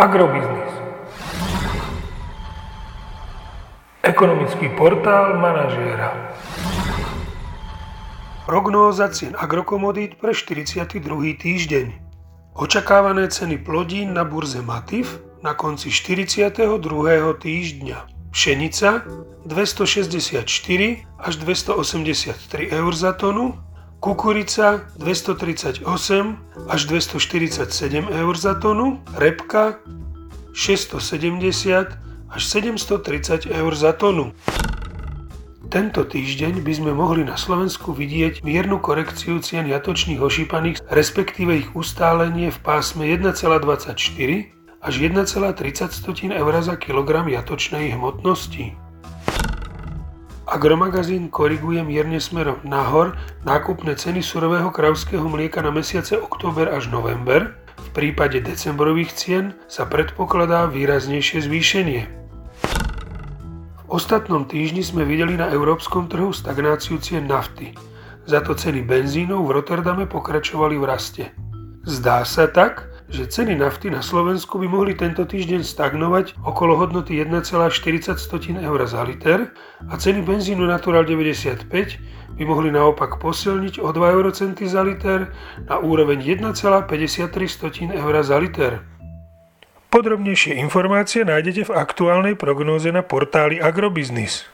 Agrobiznis. Ekonomický portál manažéra. Prognóza cien agrokomodít pre 42. týždeň. Očakávané ceny plodín na burze Matif na konci 42. týždňa. Pšenica 264 až 283 eur za tonu, kukurica 238 až 247 eur za tonu, repka 670 až 730 eur za tonu. Tento týždeň by sme mohli na Slovensku vidieť miernu korekciu cien jatočných ošípaných, respektíve ich ustálenie v pásme 1,24 až 1,30 eur za kilogram jatočnej hmotnosti. Agromagazín koriguje mierne smerom nahor nákupné ceny surového kravského mlieka na mesiace október až november. V prípade decembrových cien sa predpokladá výraznejšie zvýšenie ostatnom týždni sme videli na európskom trhu stagnáciu cien nafty. Za to ceny benzínov v Rotterdame pokračovali v raste. Zdá sa tak, že ceny nafty na Slovensku by mohli tento týždeň stagnovať okolo hodnoty 1,40 eur za liter a ceny benzínu Natural 95 by mohli naopak posilniť o 2 eurocenty za liter na úroveň 1,53 eur za liter. Podrobnejšie informácie nájdete v aktuálnej prognóze na portáli Agrobiznis.